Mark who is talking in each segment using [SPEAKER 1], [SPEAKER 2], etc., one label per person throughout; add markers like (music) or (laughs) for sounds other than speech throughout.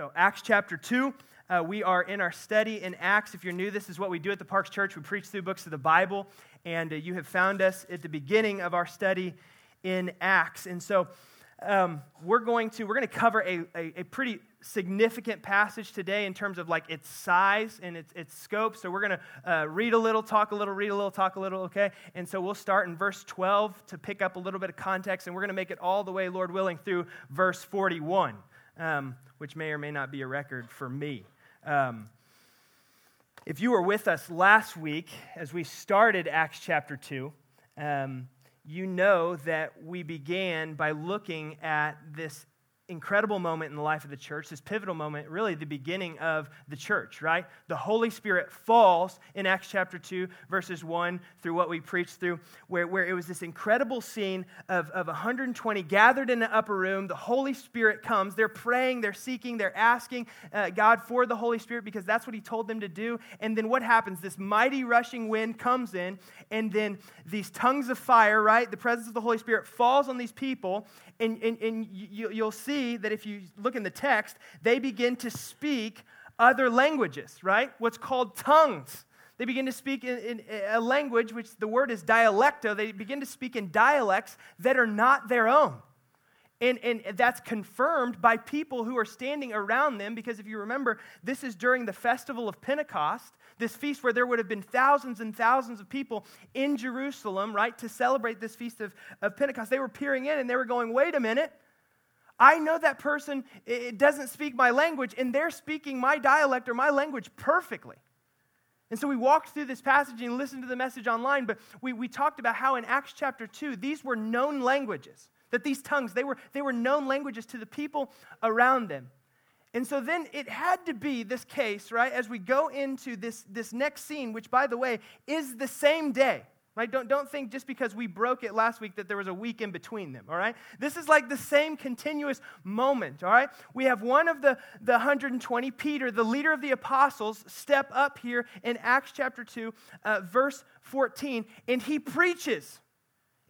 [SPEAKER 1] So, Acts chapter 2, uh, we are in our study in Acts. If you're new, this is what we do at the Parks Church. We preach through books of the Bible, and uh, you have found us at the beginning of our study in Acts. And so, um, we're going to we're going to cover a, a, a, pretty significant passage today in terms of like its size and its, its scope so we're going to uh, read a little talk a little read a little talk a little okay and so we'll start in verse 12 to pick up a little bit of context and we're going to make it all the way lord willing through verse 41 um, which may or may not be a record for me. Um, if you were with us last week as we started Acts chapter 2, um, you know that we began by looking at this incredible moment in the life of the church, this pivotal moment, really the beginning of the church, right? The Holy Spirit falls in Acts chapter 2, verses 1 through what we preached through, where, where it was this incredible scene of, of 120 gathered in the upper room. The Holy Spirit comes. They're praying, they're seeking, they're asking uh, God for the Holy Spirit because that's what He told them to do. And then what happens? This mighty rushing wind comes in, and then these tongues of fire, right? The presence of the Holy Spirit falls on these people, and, and, and you, you'll see that if you look in the text, they begin to speak other languages, right? What's called tongues. They begin to speak in, in, a language, which the word is dialecto. They begin to speak in dialects that are not their own. And, and that's confirmed by people who are standing around them because if you remember, this is during the festival of Pentecost, this feast where there would have been thousands and thousands of people in Jerusalem, right, to celebrate this feast of, of Pentecost. They were peering in and they were going, wait a minute. I know that person it doesn't speak my language, and they're speaking my dialect or my language perfectly. And so we walked through this passage and listened to the message online, but we, we talked about how in Acts chapter 2, these were known languages that these tongues they were they were known languages to the people around them. And so then it had to be this case right as we go into this this next scene which by the way is the same day. Right don't, don't think just because we broke it last week that there was a week in between them all right? This is like the same continuous moment all right? We have one of the, the 120 peter the leader of the apostles step up here in acts chapter 2 uh, verse 14 and he preaches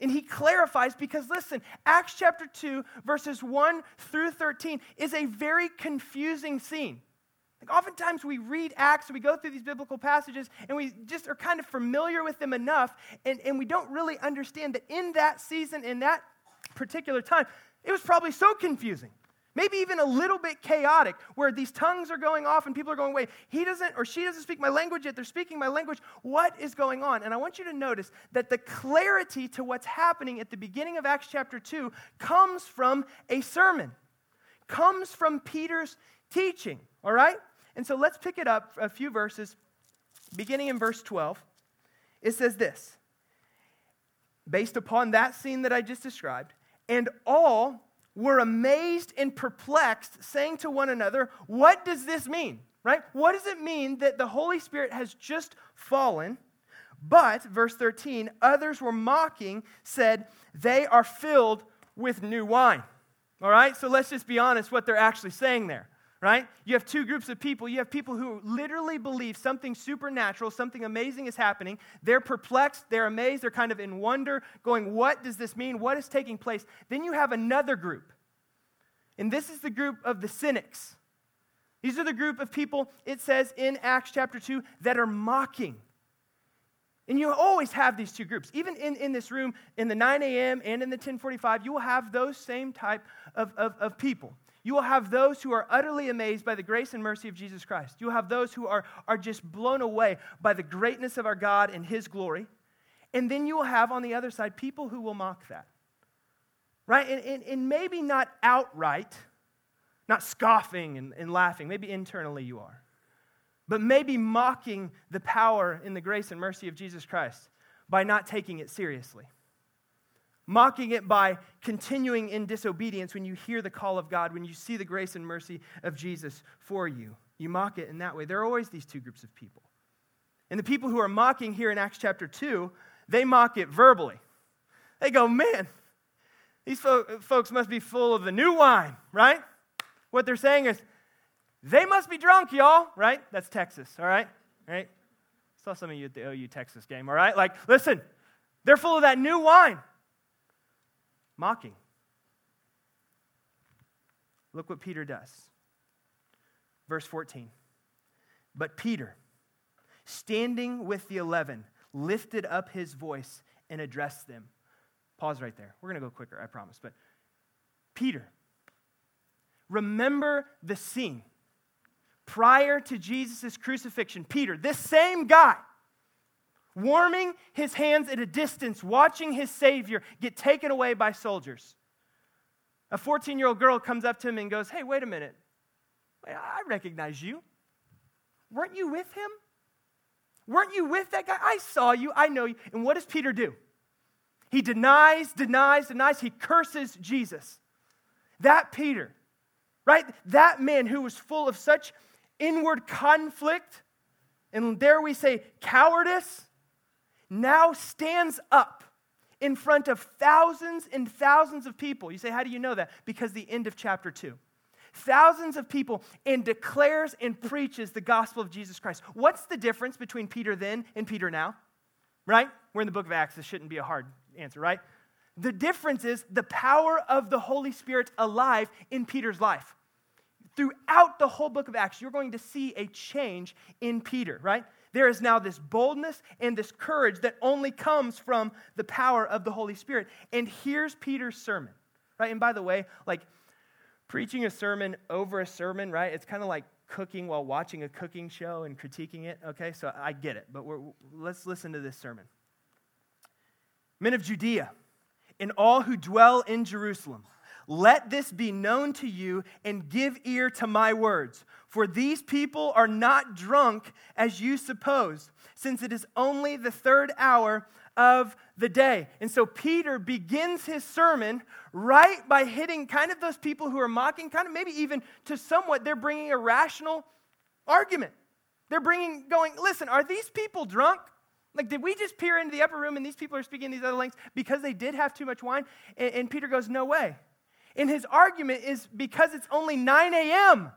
[SPEAKER 1] and he clarifies because, listen, Acts chapter 2, verses 1 through 13 is a very confusing scene. Like oftentimes we read Acts we go through these biblical passages and we just are kind of familiar with them enough and, and we don't really understand that in that season, in that particular time, it was probably so confusing. Maybe even a little bit chaotic, where these tongues are going off and people are going, wait, he doesn't or she doesn't speak my language yet, they're speaking my language. What is going on? And I want you to notice that the clarity to what's happening at the beginning of Acts chapter 2 comes from a sermon, comes from Peter's teaching, all right? And so let's pick it up a few verses, beginning in verse 12. It says this based upon that scene that I just described, and all were amazed and perplexed, saying to one another, What does this mean? Right? What does it mean that the Holy Spirit has just fallen? But, verse 13, others were mocking, said, They are filled with new wine. All right? So let's just be honest what they're actually saying there right? You have two groups of people. You have people who literally believe something supernatural, something amazing is happening. They're perplexed, they're amazed, they're kind of in wonder, going, What does this mean? What is taking place? Then you have another group. And this is the group of the cynics. These are the group of people, it says in Acts chapter 2, that are mocking. And you always have these two groups. Even in, in this room, in the 9 a.m. and in the 1045, you will have those same type of, of, of people. You will have those who are utterly amazed by the grace and mercy of Jesus Christ. You will have those who are, are just blown away by the greatness of our God and His glory. And then you will have on the other side people who will mock that. Right? And, and, and maybe not outright, not scoffing and, and laughing. Maybe internally you are. But maybe mocking the power and the grace and mercy of Jesus Christ by not taking it seriously mocking it by continuing in disobedience when you hear the call of God, when you see the grace and mercy of Jesus for you. You mock it in that way. There are always these two groups of people. And the people who are mocking here in Acts chapter 2, they mock it verbally. They go, man, these fo- folks must be full of the new wine, right? What they're saying is, they must be drunk, y'all, right? That's Texas, all right? Saw some of you at the OU Texas game, all right? Like, listen, they're full of that new wine mocking. Look what Peter does. Verse 14. But Peter, standing with the eleven, lifted up his voice and addressed them. Pause right there. We're going to go quicker, I promise. But Peter, remember the scene prior to Jesus' crucifixion. Peter, this same guy, warming his hands at a distance, watching his Savior get taken away by soldiers. A 14 year old girl comes up to him and goes, Hey, wait a minute. I recognize you. Weren't you with him? Weren't you with that guy? I saw you. I know you. And what does Peter do? He denies, denies, denies. He curses Jesus. That Peter, right? That man who was full of such inward conflict, and dare we say cowardice, now stands up in front of thousands and thousands of people. You say, How do you know that? Because the end of chapter 2. Thousands of people and declares and preaches the gospel of Jesus Christ. What's the difference between Peter then and Peter now? Right? We're in the book of Acts. This shouldn't be a hard answer, right? The difference is the power of the Holy Spirit alive in Peter's life. Throughout the whole book of Acts, you're going to see a change in Peter, right? There is now this boldness and this courage that only comes from the power of the Holy Spirit. And here's Peter's sermon, right? And by the way, like preaching a sermon over a sermon, right? It's kind of like cooking while watching a cooking show and critiquing it, okay? So I get it, but let's listen to this sermon. Men of Judea and all who dwell in Jerusalem, let this be known to you and give ear to my words. For these people are not drunk as you suppose, since it is only the third hour of the day. And so Peter begins his sermon right by hitting kind of those people who are mocking, kind of maybe even to somewhat, they're bringing a rational argument. They're bringing, going, listen, are these people drunk? Like, did we just peer into the upper room and these people are speaking these other languages because they did have too much wine? And, and Peter goes, no way. And his argument is because it's only 9 a.m.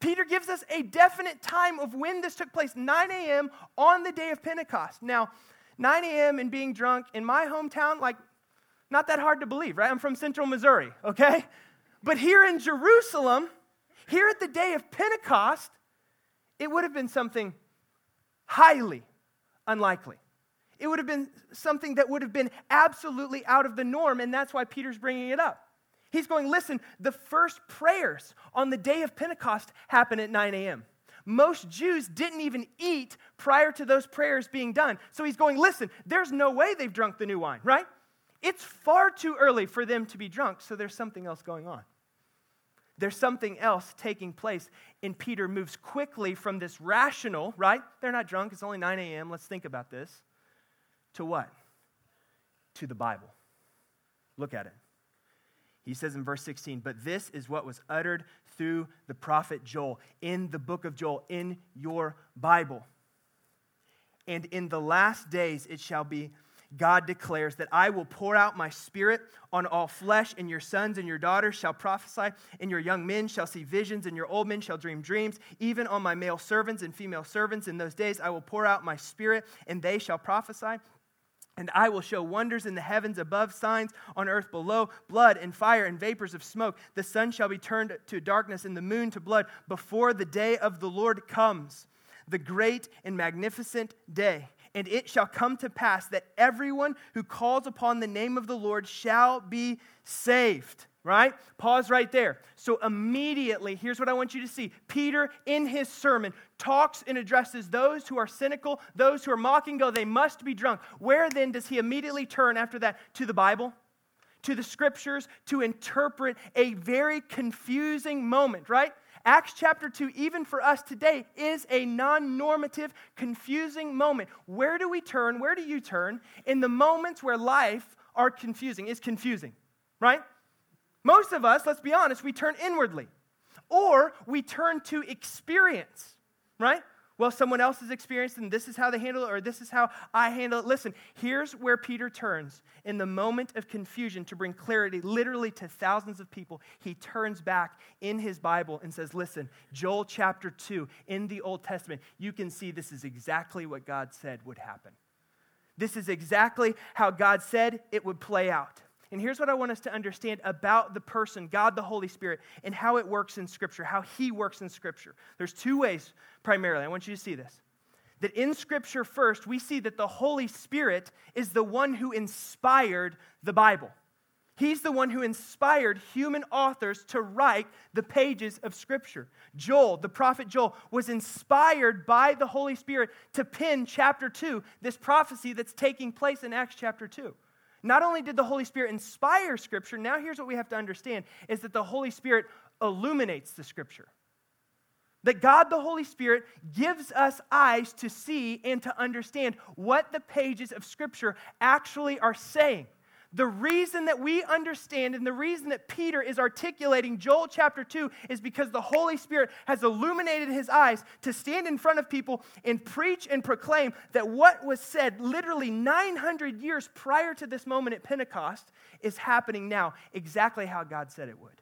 [SPEAKER 1] Peter gives us a definite time of when this took place 9 a.m. on the day of Pentecost. Now, 9 a.m. and being drunk in my hometown, like, not that hard to believe, right? I'm from central Missouri, okay? But here in Jerusalem, here at the day of Pentecost, it would have been something highly unlikely. It would have been something that would have been absolutely out of the norm, and that's why Peter's bringing it up. He's going, listen, the first prayers on the day of Pentecost happen at 9 a.m. Most Jews didn't even eat prior to those prayers being done. So he's going, listen, there's no way they've drunk the new wine, right? It's far too early for them to be drunk, so there's something else going on. There's something else taking place. And Peter moves quickly from this rational, right? They're not drunk, it's only 9 a.m., let's think about this, to what? To the Bible. Look at it. He says in verse 16, But this is what was uttered through the prophet Joel, in the book of Joel, in your Bible. And in the last days it shall be, God declares, that I will pour out my spirit on all flesh, and your sons and your daughters shall prophesy, and your young men shall see visions, and your old men shall dream dreams. Even on my male servants and female servants in those days I will pour out my spirit, and they shall prophesy. And I will show wonders in the heavens above, signs on earth below, blood and fire and vapors of smoke. The sun shall be turned to darkness and the moon to blood before the day of the Lord comes, the great and magnificent day. And it shall come to pass that everyone who calls upon the name of the Lord shall be saved right? Pause right there. So, immediately, here's what I want you to see Peter, in his sermon, talks and addresses those who are cynical, those who are mocking, go, they must be drunk. Where then does he immediately turn after that? To the Bible? To the scriptures to interpret a very confusing moment, right? Acts chapter 2, even for us today, is a non normative, confusing moment. Where do we turn? Where do you turn in the moments where life are confusing? Is confusing, right? Most of us, let's be honest, we turn inwardly or we turn to experience, right? Well, someone else has experienced and this is how they handle it, or this is how I handle it. Listen, here's where Peter turns in the moment of confusion to bring clarity literally to thousands of people. He turns back in his Bible and says, Listen, Joel chapter 2 in the Old Testament, you can see this is exactly what God said would happen. This is exactly how God said it would play out. And here's what I want us to understand about the person, God the Holy Spirit, and how it works in Scripture, how He works in Scripture. There's two ways primarily. I want you to see this. That in Scripture, first, we see that the Holy Spirit is the one who inspired the Bible. He's the one who inspired human authors to write the pages of Scripture. Joel, the prophet Joel, was inspired by the Holy Spirit to pen chapter 2, this prophecy that's taking place in Acts chapter 2. Not only did the Holy Spirit inspire Scripture, now here's what we have to understand is that the Holy Spirit illuminates the Scripture. That God the Holy Spirit gives us eyes to see and to understand what the pages of Scripture actually are saying. The reason that we understand and the reason that Peter is articulating Joel chapter 2 is because the Holy Spirit has illuminated his eyes to stand in front of people and preach and proclaim that what was said literally 900 years prior to this moment at Pentecost is happening now, exactly how God said it would.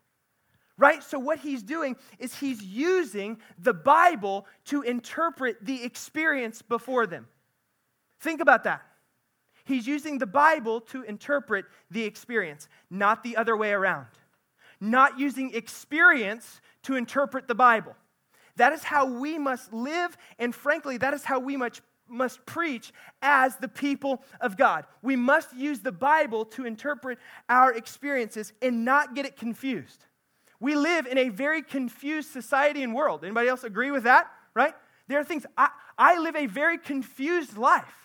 [SPEAKER 1] Right? So, what he's doing is he's using the Bible to interpret the experience before them. Think about that. He's using the Bible to interpret the experience, not the other way around. Not using experience to interpret the Bible. That is how we must live, and frankly, that is how we must, must preach as the people of God. We must use the Bible to interpret our experiences and not get it confused. We live in a very confused society and world. Anybody else agree with that? Right? There are things, I, I live a very confused life.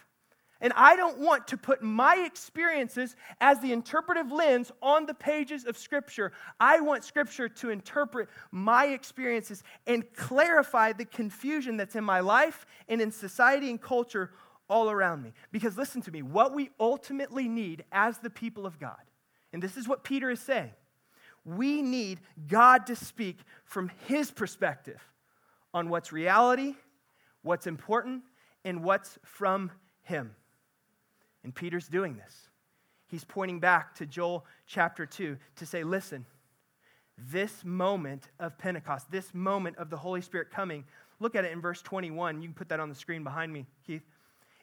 [SPEAKER 1] And I don't want to put my experiences as the interpretive lens on the pages of Scripture. I want Scripture to interpret my experiences and clarify the confusion that's in my life and in society and culture all around me. Because listen to me, what we ultimately need as the people of God, and this is what Peter is saying, we need God to speak from His perspective on what's reality, what's important, and what's from Him. And Peter's doing this. He's pointing back to Joel chapter 2 to say, listen, this moment of Pentecost, this moment of the Holy Spirit coming, look at it in verse 21. You can put that on the screen behind me, Keith.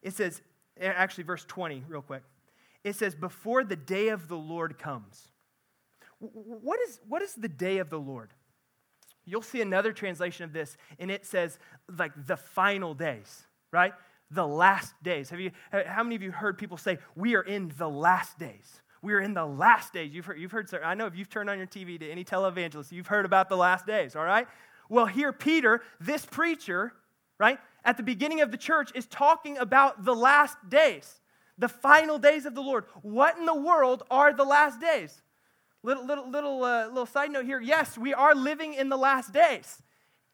[SPEAKER 1] It says, eh, actually, verse 20, real quick. It says, before the day of the Lord comes. What is, what is the day of the Lord? You'll see another translation of this, and it says, like, the final days, right? The last days. Have you, how many of you heard people say, we are in the last days? We are in the last days. You've heard, you've heard, I know if you've turned on your TV to any televangelist, you've heard about the last days, all right? Well, here, Peter, this preacher, right, at the beginning of the church, is talking about the last days, the final days of the Lord. What in the world are the last days? Little, little, little, uh, little side note here. Yes, we are living in the last days.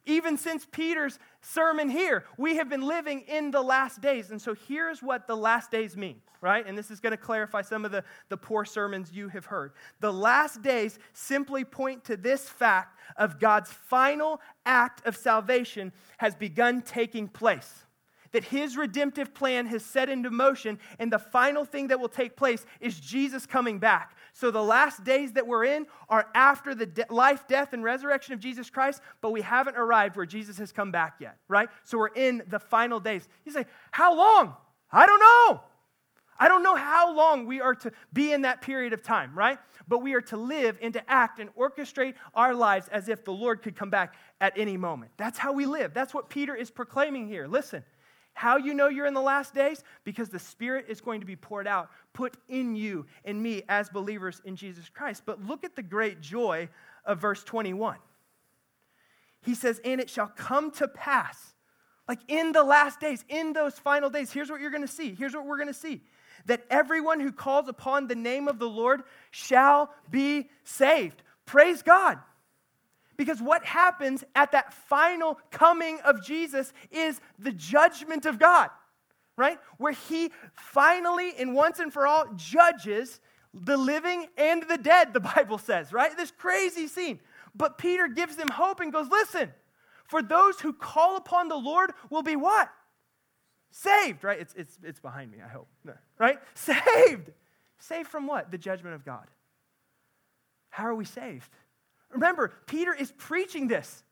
[SPEAKER 1] Even since Peter's sermon here, we have been living in the last days. And so here's what the last days mean, right? And this is going to clarify some of the, the poor sermons you have heard. The last days simply point to this fact of God's final act of salvation has begun taking place that his redemptive plan has set into motion, and the final thing that will take place is Jesus coming back. So the last days that we're in are after the de- life, death, and resurrection of Jesus Christ, but we haven't arrived where Jesus has come back yet, right? So we're in the final days. You say, How long? I don't know. I don't know how long we are to be in that period of time, right? But we are to live and to act and orchestrate our lives as if the Lord could come back at any moment. That's how we live. That's what Peter is proclaiming here. Listen, how you know you're in the last days? Because the Spirit is going to be poured out, put in you and me as believers in Jesus Christ. But look at the great joy of verse 21. He says, And it shall come to pass, like in the last days, in those final days. Here's what you're going to see. Here's what we're going to see that everyone who calls upon the name of the Lord shall be saved. Praise God. Because what happens at that final coming of Jesus is the judgment of God, right? Where he finally and once and for all judges the living and the dead, the (laughs) Bible says, right? This crazy scene. But Peter gives them hope and goes, listen, for those who call upon the Lord will be what? Saved, right? It's, it's, it's behind me, I hope. Right? (laughs) Saved. Saved from what? The judgment of God. How are we saved? Remember, Peter is preaching this.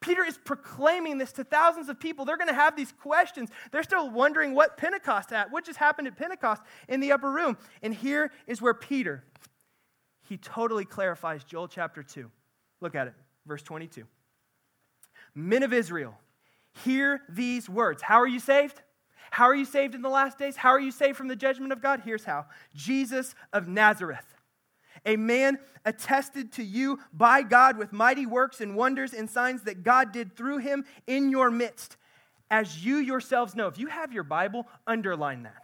[SPEAKER 1] Peter is proclaiming this to thousands of people. They're going to have these questions. They're still wondering what Pentecost at, what just happened at Pentecost in the upper room. And here is where Peter he totally clarifies Joel chapter 2. Look at it, verse 22. Men of Israel, hear these words. How are you saved? How are you saved in the last days? How are you saved from the judgment of God? Here's how Jesus of Nazareth, a man attested to you by God with mighty works and wonders and signs that God did through him in your midst, as you yourselves know. If you have your Bible, underline that.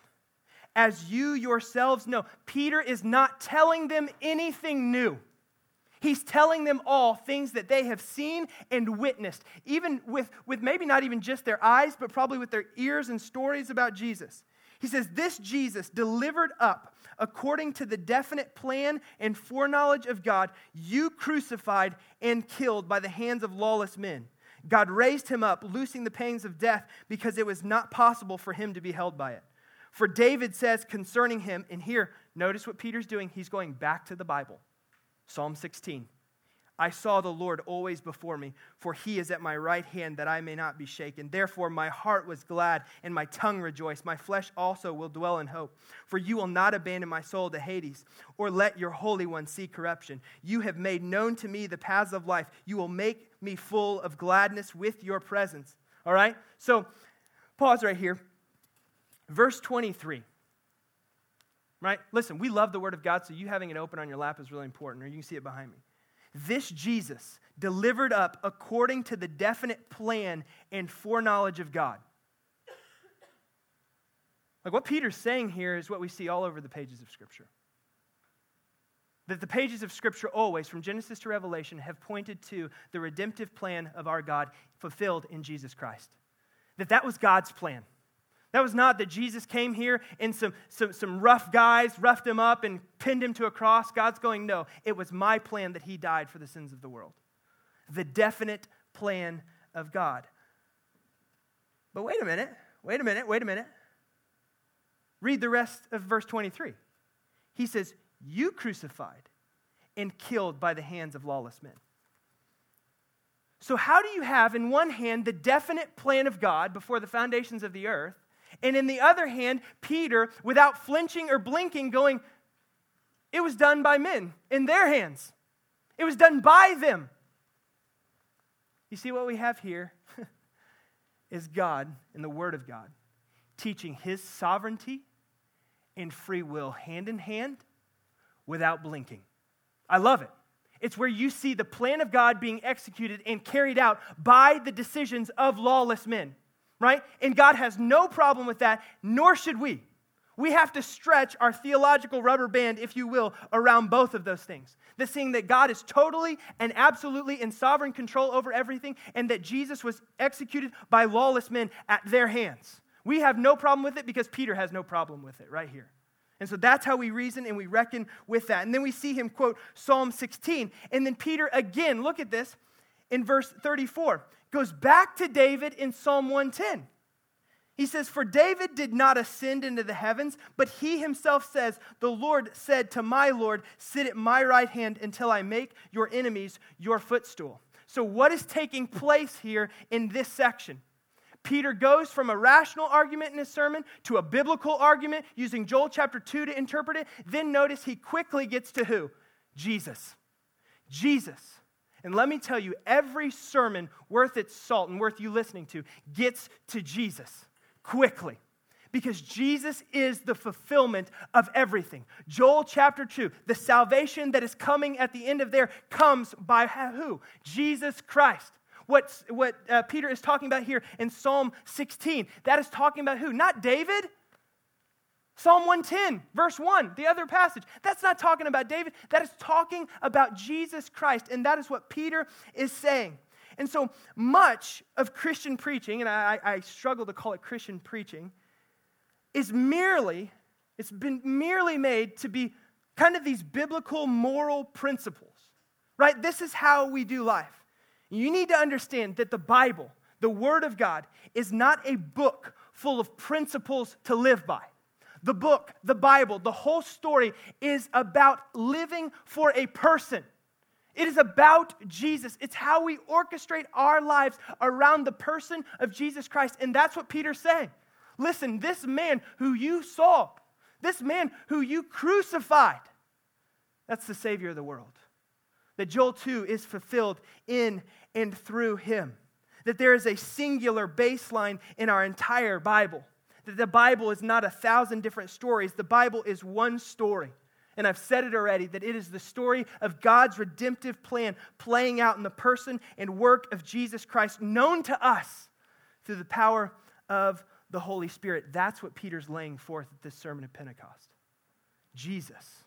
[SPEAKER 1] As you yourselves know, Peter is not telling them anything new. He's telling them all things that they have seen and witnessed, even with, with maybe not even just their eyes, but probably with their ears and stories about Jesus. He says, This Jesus, delivered up according to the definite plan and foreknowledge of God, you crucified and killed by the hands of lawless men. God raised him up, loosing the pains of death, because it was not possible for him to be held by it. For David says concerning him, and here, notice what Peter's doing. He's going back to the Bible. Psalm 16. I saw the Lord always before me, for he is at my right hand that I may not be shaken. Therefore, my heart was glad and my tongue rejoiced. My flesh also will dwell in hope. For you will not abandon my soul to Hades, or let your Holy One see corruption. You have made known to me the paths of life. You will make me full of gladness with your presence. All right? So, pause right here. Verse 23 right? Listen, we love the Word of God, so you having it open on your lap is really important, or you can see it behind me. This Jesus delivered up according to the definite plan and foreknowledge of God. Like what Peter's saying here is what we see all over the pages of Scripture. That the pages of Scripture always, from Genesis to Revelation, have pointed to the redemptive plan of our God fulfilled in Jesus Christ. That that was God's plan. That was not that Jesus came here and some, some, some rough guys roughed him up and pinned him to a cross. God's going, no, it was my plan that he died for the sins of the world. The definite plan of God. But wait a minute, wait a minute, wait a minute. Read the rest of verse 23. He says, You crucified and killed by the hands of lawless men. So, how do you have, in one hand, the definite plan of God before the foundations of the earth, and in the other hand, Peter, without flinching or blinking, going, It was done by men in their hands. It was done by them. You see what we have here (laughs) is God and the Word of God teaching His sovereignty and free will hand in hand without blinking. I love it. It's where you see the plan of God being executed and carried out by the decisions of lawless men right? And God has no problem with that, nor should we. We have to stretch our theological rubber band, if you will, around both of those things. The seeing that God is totally and absolutely in sovereign control over everything, and that Jesus was executed by lawless men at their hands. We have no problem with it because Peter has no problem with it right here. And so that's how we reason and we reckon with that. And then we see him quote Psalm 16. And then Peter again, look at this in verse 34 goes back to David in Psalm 110. He says, For David did not ascend into the heavens, but he himself says, The Lord said to my Lord, Sit at my right hand until I make your enemies your footstool. So, what is taking place here in this section? Peter goes from a rational argument in his sermon to a biblical argument using Joel chapter 2 to interpret it. Then notice he quickly gets to who? Jesus. Jesus. And let me tell you, every sermon worth its salt and worth you listening to gets to Jesus quickly because Jesus is the fulfillment of everything. Joel chapter 2, the salvation that is coming at the end of there comes by who? Jesus Christ. What, what uh, Peter is talking about here in Psalm 16, that is talking about who? Not David, Psalm 110, verse 1, the other passage, that's not talking about David. That is talking about Jesus Christ. And that is what Peter is saying. And so much of Christian preaching, and I, I struggle to call it Christian preaching, is merely, it's been merely made to be kind of these biblical moral principles, right? This is how we do life. You need to understand that the Bible, the Word of God, is not a book full of principles to live by. The book, the Bible, the whole story is about living for a person. It is about Jesus. It's how we orchestrate our lives around the person of Jesus Christ. And that's what Peter's saying. Listen, this man who you saw, this man who you crucified, That's the Savior of the world. That Joel 2 is fulfilled in and through him. That there is a singular baseline in our entire Bible. That the Bible is not a thousand different stories, the Bible is one story. And I've said it already that it is the story of God's redemptive plan playing out in the person and work of Jesus Christ, known to us through the power of the Holy Spirit. That's what Peter's laying forth at this sermon of Pentecost. Jesus.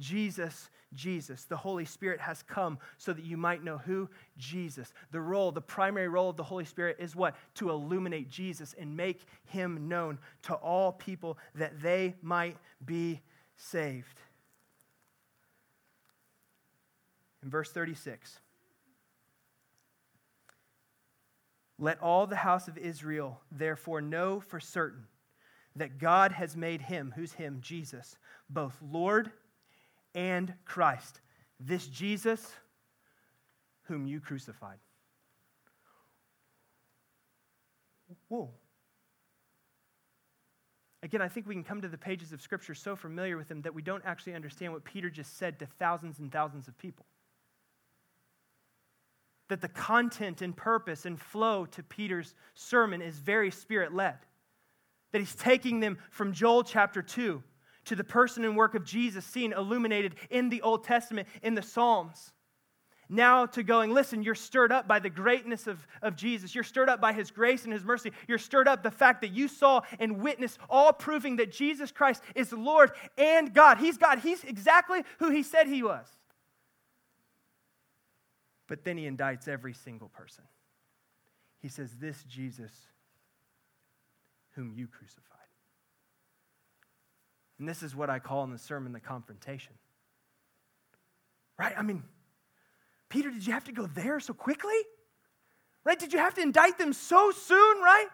[SPEAKER 1] Jesus, Jesus. The Holy Spirit has come so that you might know who? Jesus. The role, the primary role of the Holy Spirit is what? To illuminate Jesus and make him known to all people that they might be saved. In verse 36, let all the house of Israel therefore know for certain that God has made him, who's him, Jesus, both Lord and Christ. This Jesus whom you crucified. Whoa. Again, I think we can come to the pages of Scripture so familiar with them that we don't actually understand what Peter just said to thousands and thousands of people. That the content and purpose and flow to Peter's sermon is very spirit led. That he's taking them from Joel chapter 2 to the person and work of Jesus seen illuminated in the Old Testament, in the Psalms. Now to going, listen, you're stirred up by the greatness of, of Jesus. You're stirred up by his grace and his mercy. You're stirred up the fact that you saw and witnessed, all proving that Jesus Christ is Lord and God. He's God. He's exactly who he said he was. But then he indicts every single person. He says, This Jesus whom you crucified. And this is what I call in the sermon the confrontation. Right? I mean, Peter, did you have to go there so quickly? Right? Did you have to indict them so soon, right?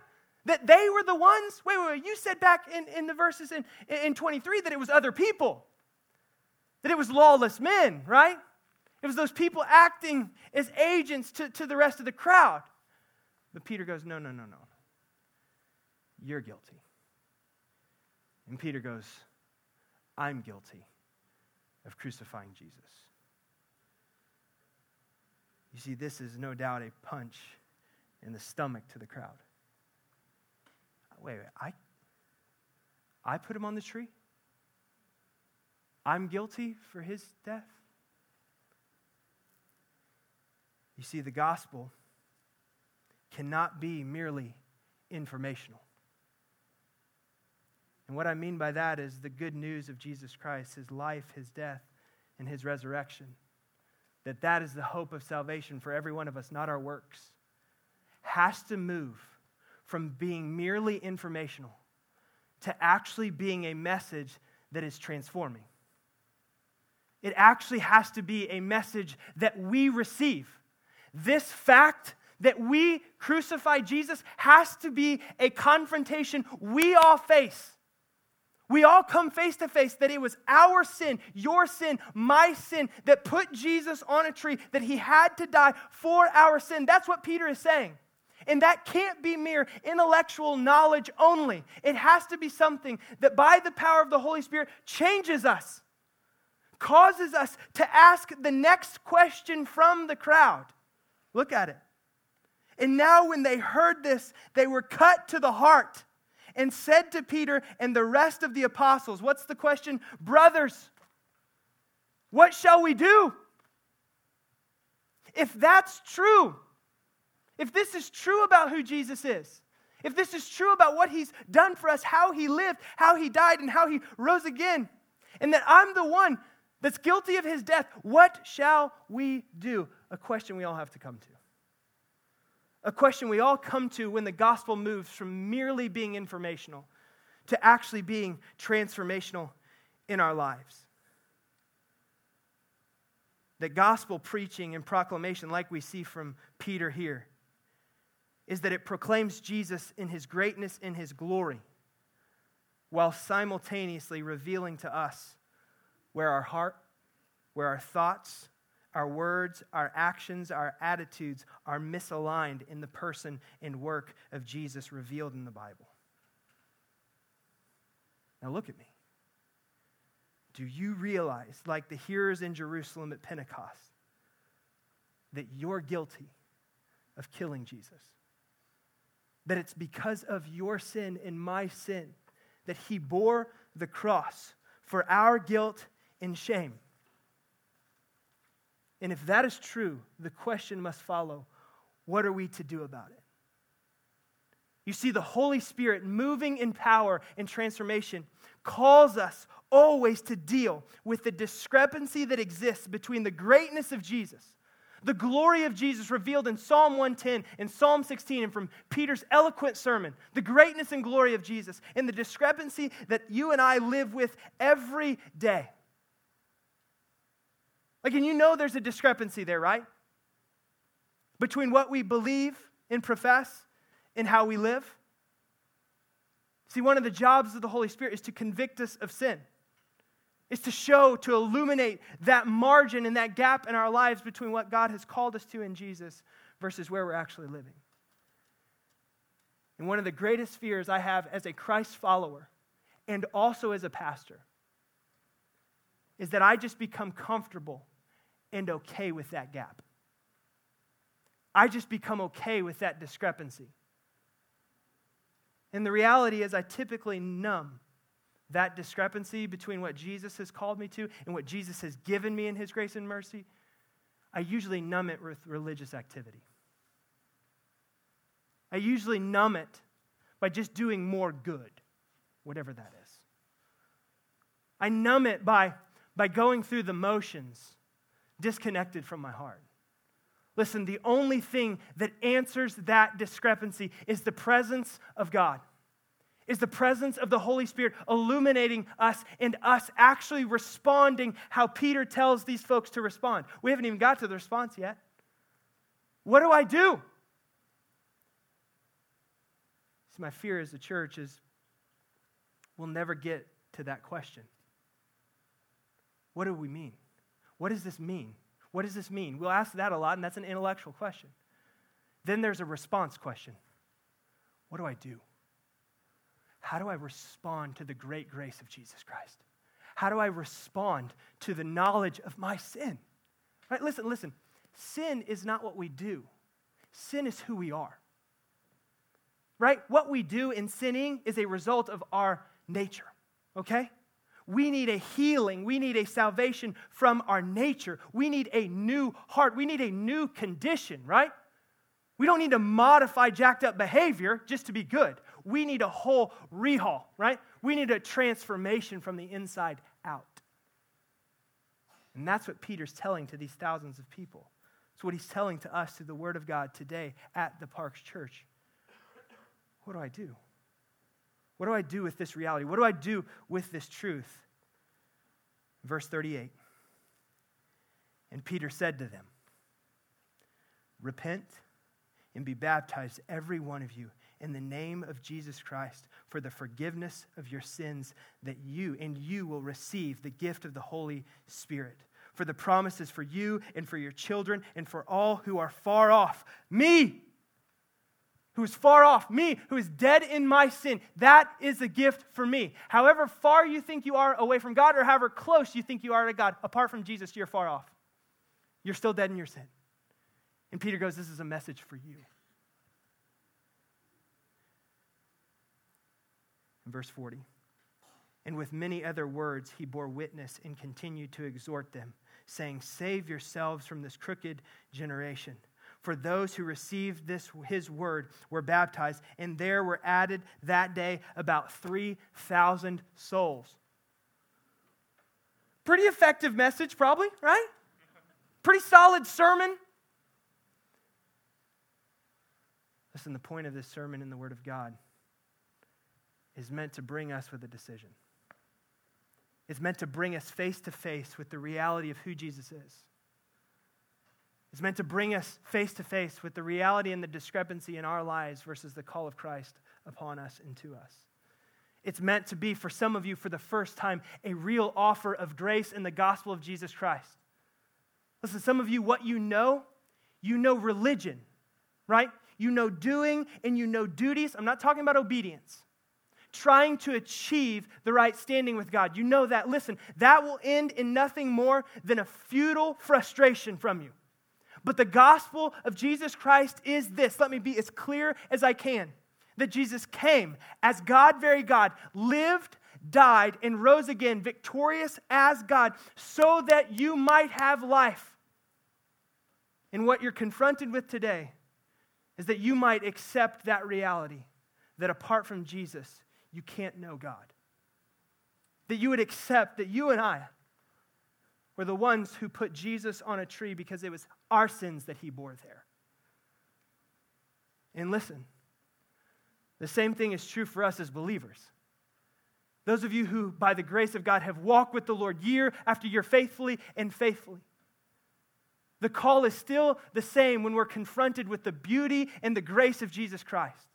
[SPEAKER 1] That they were the ones? Wait, wait, wait. You said back in, in the verses in, in 23 that it was other people, that it was lawless men, right? It was those people acting as agents to, to the rest of the crowd. But Peter goes, No, no, no, no. You're guilty. And Peter goes, I'm guilty of crucifying Jesus. You see, this is no doubt a punch in the stomach to the crowd. Wait, wait, I, I put him on the tree? I'm guilty for his death? You see, the gospel cannot be merely informational. And what I mean by that is the good news of Jesus Christ, his life, his death, and his resurrection. That that is the hope of salvation for every one of us, not our works. Has to move from being merely informational to actually being a message that is transforming. It actually has to be a message that we receive. This fact that we crucify Jesus has to be a confrontation we all face we all come face to face that it was our sin, your sin, my sin that put Jesus on a tree, that he had to die for our sin. That's what Peter is saying. And that can't be mere intellectual knowledge only. It has to be something that by the power of the Holy Spirit changes us, causes us to ask the next question from the crowd. Look at it. And now, when they heard this, they were cut to the heart and said to Peter and the rest of the apostles, What's the question? Brothers, what shall we do? If that's true, if this is true about who Jesus is, if this is true about what he's done for us, how he lived, how he died, and how he rose again, and that I'm the one that's guilty of his death, what shall we do? A question we all have to come to a question we all come to when the gospel moves from merely being informational to actually being transformational in our lives. That gospel preaching and proclamation, like we see from Peter here, is that it proclaims Jesus in his greatness, in his glory, while simultaneously revealing to us where our heart, where our thoughts, our words, our actions, our attitudes are misaligned in the person and work of Jesus revealed in the Bible. Now look at me. Do you realize, like the hearers in Jerusalem at Pentecost, that you're guilty of killing Jesus? That it's because of your sin and my sin that he bore the cross for our guilt and shame. And if that is true, the question must follow what are we to do about it? You see, the Holy Spirit moving in power and transformation calls us always to deal with the discrepancy that exists between the greatness of Jesus, the glory of Jesus revealed in Psalm 110 and Psalm 16, and from Peter's eloquent sermon, the greatness and glory of Jesus, and the discrepancy that you and I live with every day. Like, and you know there's a discrepancy there, right? Between what we believe and profess and how we live. See, one of the jobs of the Holy Spirit is to convict us of sin, is to show, to illuminate that margin and that gap in our lives between what God has called us to in Jesus versus where we're actually living. And one of the greatest fears I have as a Christ follower and also as a pastor is that I just become comfortable and okay with that gap. I just become okay with that discrepancy. And the reality is, I typically numb that discrepancy between what Jesus has called me to and what Jesus has given me in his grace and mercy. I usually numb it with religious activity. I usually numb it by just doing more good, whatever that is. I numb it by, by going through the motions disconnected from my heart. Listen, the only thing that answers that discrepancy is the presence of God, is the presence of the Holy Spirit illuminating us and us actually responding how Peter tells these folks to respond. We haven't even got to the response yet. What do I do? See, my fear as a church is we'll never get to that question. What do we mean? What does this mean? What does this mean? We'll ask that a lot, and that's an intellectual question. Then there's a response question What do I do? How do I respond to the great grace of Jesus Christ? How do I respond to the knowledge of my sin? Right? Listen, listen. Sin is not what we do, sin is who we are. Right? What we do in sinning is a result of our nature. Okay? We need a healing. We need a salvation from our nature. We need a new heart. We need a new condition, right? We don't need to modify jacked up behavior just to be good. We need a whole rehaul, right? We need a transformation from the inside out. And that's what Peter's telling to these thousands of people. It's what he's telling to us through the Word of God today at the Parks Church. What do I do? What do I do with this reality? What do I do with this truth? Verse 38 And Peter said to them, Repent and be baptized, every one of you, in the name of Jesus Christ for the forgiveness of your sins, that you and you will receive the gift of the Holy Spirit. For the promises for you and for your children and for all who are far off. Me, who is far off, me, who is dead in my sin. That is a gift for me. However far you think you are away from God, or however close you think you are to God, apart from Jesus, you're far off. You're still dead in your sin. And Peter goes, This is a message for you. In verse 40. And with many other words, he bore witness and continued to exhort them, saying, Save yourselves from this crooked generation. For those who received this, his word were baptized, and there were added that day about 3,000 souls. Pretty effective message, probably, right? Pretty solid sermon. Listen, the point of this sermon in the Word of God is meant to bring us with a decision. It's meant to bring us face to face with the reality of who Jesus is. It's meant to bring us face to face with the reality and the discrepancy in our lives versus the call of Christ upon us and to us. It's meant to be, for some of you, for the first time, a real offer of grace in the gospel of Jesus Christ. Listen, some of you, what you know, you know religion, right? You know doing and you know duties. I'm not talking about obedience. trying to achieve the right standing with God. You know that. Listen, that will end in nothing more than a futile frustration from you. But the gospel of Jesus Christ is this. Let me be as clear as I can that Jesus came as God, very God, lived, died, and rose again, victorious as God, so that you might have life. And what you're confronted with today is that you might accept that reality that apart from Jesus, you can't know God. That you would accept that you and I were the ones who put Jesus on a tree because it was our sins that he bore there. And listen, the same thing is true for us as believers. Those of you who, by the grace of God, have walked with the Lord year after year faithfully and faithfully. The call is still the same when we're confronted with the beauty and the grace of Jesus Christ.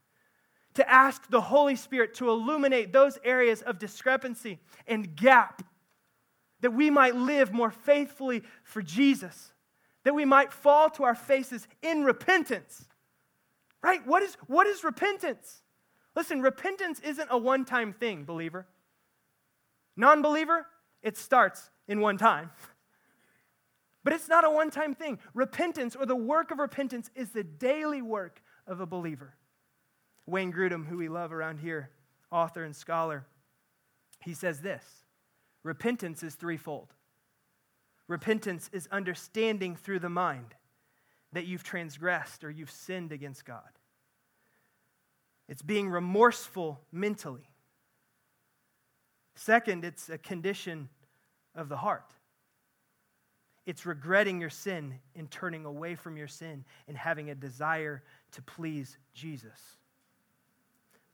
[SPEAKER 1] To ask the Holy Spirit to illuminate those areas of discrepancy and gap that we might live more faithfully for Jesus, that we might fall to our faces in repentance. Right? What is, what is repentance? Listen, repentance isn't a one time thing, believer. Non believer, it starts in one time. (laughs) But it's not a one time thing. Repentance or the work of repentance is the daily work of a believer. Wayne Grudem, who we love around here, author and scholar, he says this Repentance is threefold. Repentance is understanding through the mind that you've transgressed or you've sinned against God. It's being remorseful mentally. Second, it's a condition of the heart. It's regretting your sin and turning away from your sin and having a desire to please Jesus.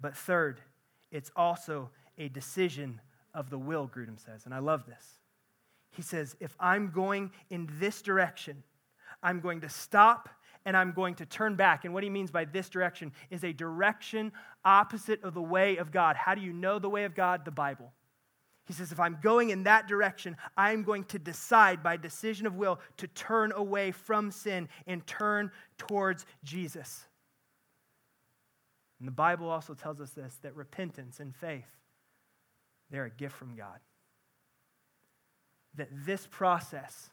[SPEAKER 1] But third, it's also a decision of the will, Grudem says. And I love this. He says, if I'm going in this direction, I'm going to stop and I'm going to turn back. And what he means by this direction is a direction opposite of the way of God. How do you know the way of God? The Bible. He says, if I'm going in that direction, I'm going to decide by decision of will to turn away from sin and turn towards Jesus. And the Bible also tells us this that repentance and faith, they're a gift from God. That this process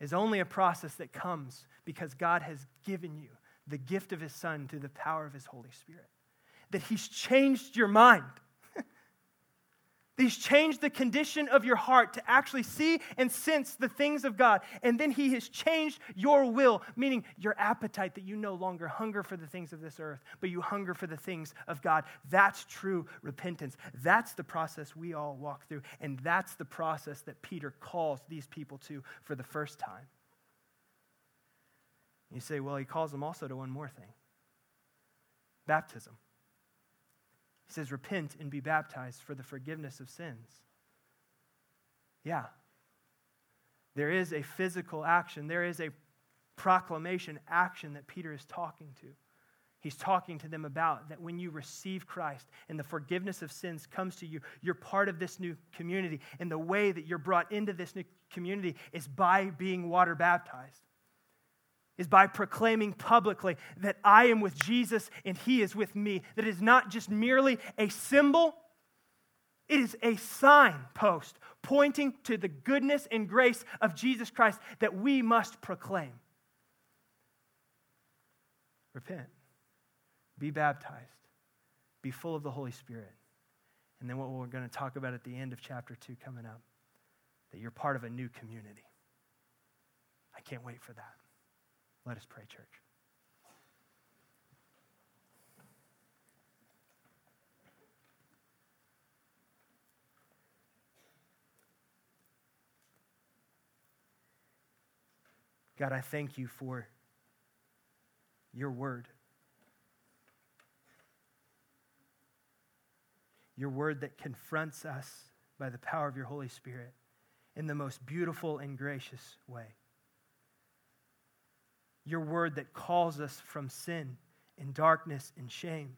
[SPEAKER 1] is only a process that comes because God has given you the gift of His Son through the power of His Holy Spirit. That He's changed your mind He's changed the condition of your heart to actually see and sense the things of God. And then He has changed your will, meaning your appetite that you no longer hunger for the things of this earth, but you hunger for the things of God. That's true repentance. That's the process we all walk through. And that's the process that Peter calls these people to for the first time. You say, well, he calls them also to one more thing baptism. He says, Repent and be baptized for the forgiveness of sins. Yeah. There is a physical action, there is a proclamation action that Peter is talking to. He's talking to them about that when you receive Christ and the forgiveness of sins comes to you, you're part of this new community. And the way that you're brought into this new community is by being water baptized is by proclaiming publicly that I am with Jesus and he is with me. That is not just merely a symbol, it is a signpost pointing to the goodness and grace of Jesus Christ that we must proclaim. Repent, be baptized, be full of the Holy Spirit. And then what we're going to talk about at the end of chapter 2 coming up that you're part of a new community. I can't wait for that. Let us pray, church. God, I thank you for your word. Your word that confronts us by the power of your Holy Spirit in the most beautiful and gracious way your word that calls us from sin and darkness and shame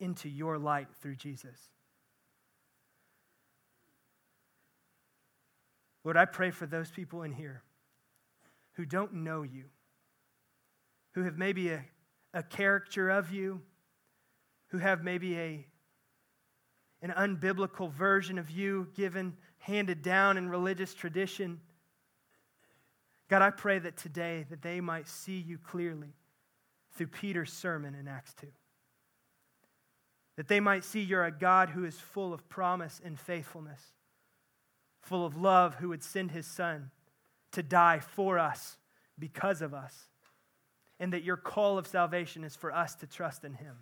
[SPEAKER 1] into your light through Jesus. Lord, I pray for those people in here who don't know you, who have maybe a, a caricature of you, who have maybe a an unbiblical version of you given, handed down in religious tradition. God, I pray that today that they might see you clearly through Peter's sermon in Acts 2. That they might see you're a God who is full of promise and faithfulness, full of love, who would send his son to die for us because of us, and that your call of salvation is for us to trust in him.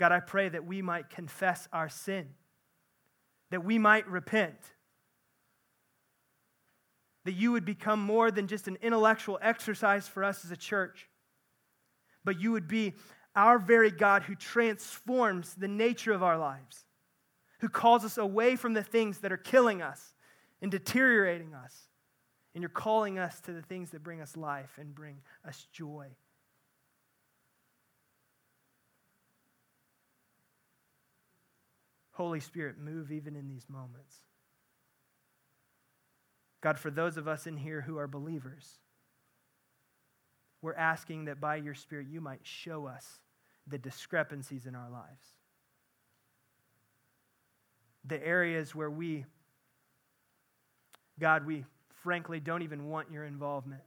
[SPEAKER 1] God, I pray that we might confess our sin, that we might repent, that you would become more than just an intellectual exercise for us as a church, but you would be our very God who transforms the nature of our lives, who calls us away from the things that are killing us and deteriorating us. And you're calling us to the things that bring us life and bring us joy. Holy Spirit, move even in these moments. God, for those of us in here who are believers, we're asking that by your Spirit you might show us the discrepancies in our lives. The areas where we, God, we frankly don't even want your involvement.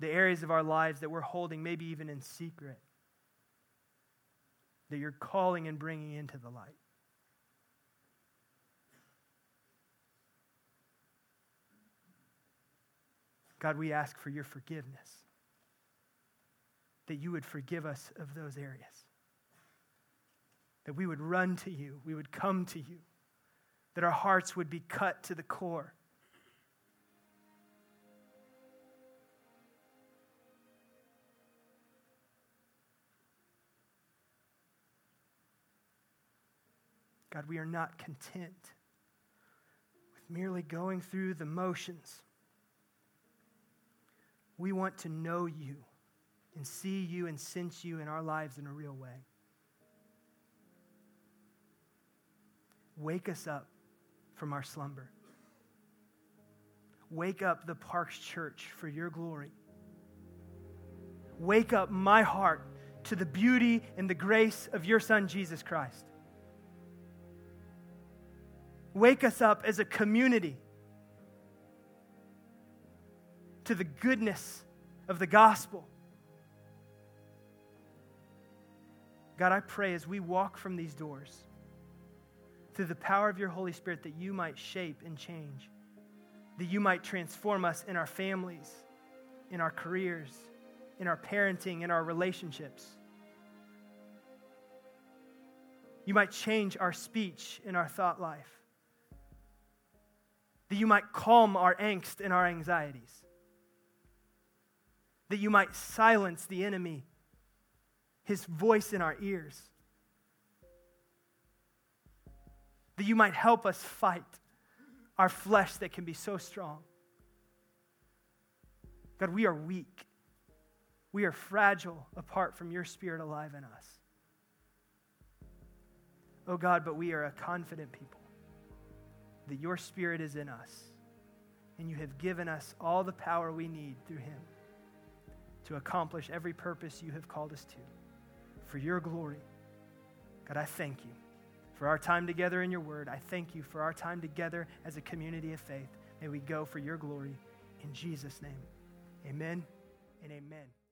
[SPEAKER 1] The areas of our lives that we're holding, maybe even in secret that you're calling and bringing into the light. God, we ask for your forgiveness, that you would forgive us of those areas, that we would run to you, we would come to you, that our hearts would be cut to the core God, we are not content with merely going through the motions. We want to know you and see you and sense you in our lives in a real way. Wake us up from our slumber. Wake up the Parks Church for your glory. Wake up my heart to the beauty and the grace of your Son, Jesus Christ. Wake us up as a community to the goodness of the gospel. God, I pray as we walk from these doors, through the power of your Holy Spirit, that you might shape and change, that you might transform us in our families, in our careers, in our parenting, in our relationships. You might change our speech in our thought life that you might calm our angst and our anxieties, that you might silence the enemy, his voice in our ears, that you might help us fight our flesh that can be so strong. God, we are weak. We are fragile apart from your spirit alive in us. Oh God, but we are a confident people that your Spirit is in us, and you have given us all the power we need through Him to accomplish every purpose you have called us to for your glory. God, I thank you for our time together in your word. I thank you for our time together as a community of faith. May we go for your glory. In Jesus' name, amen and amen.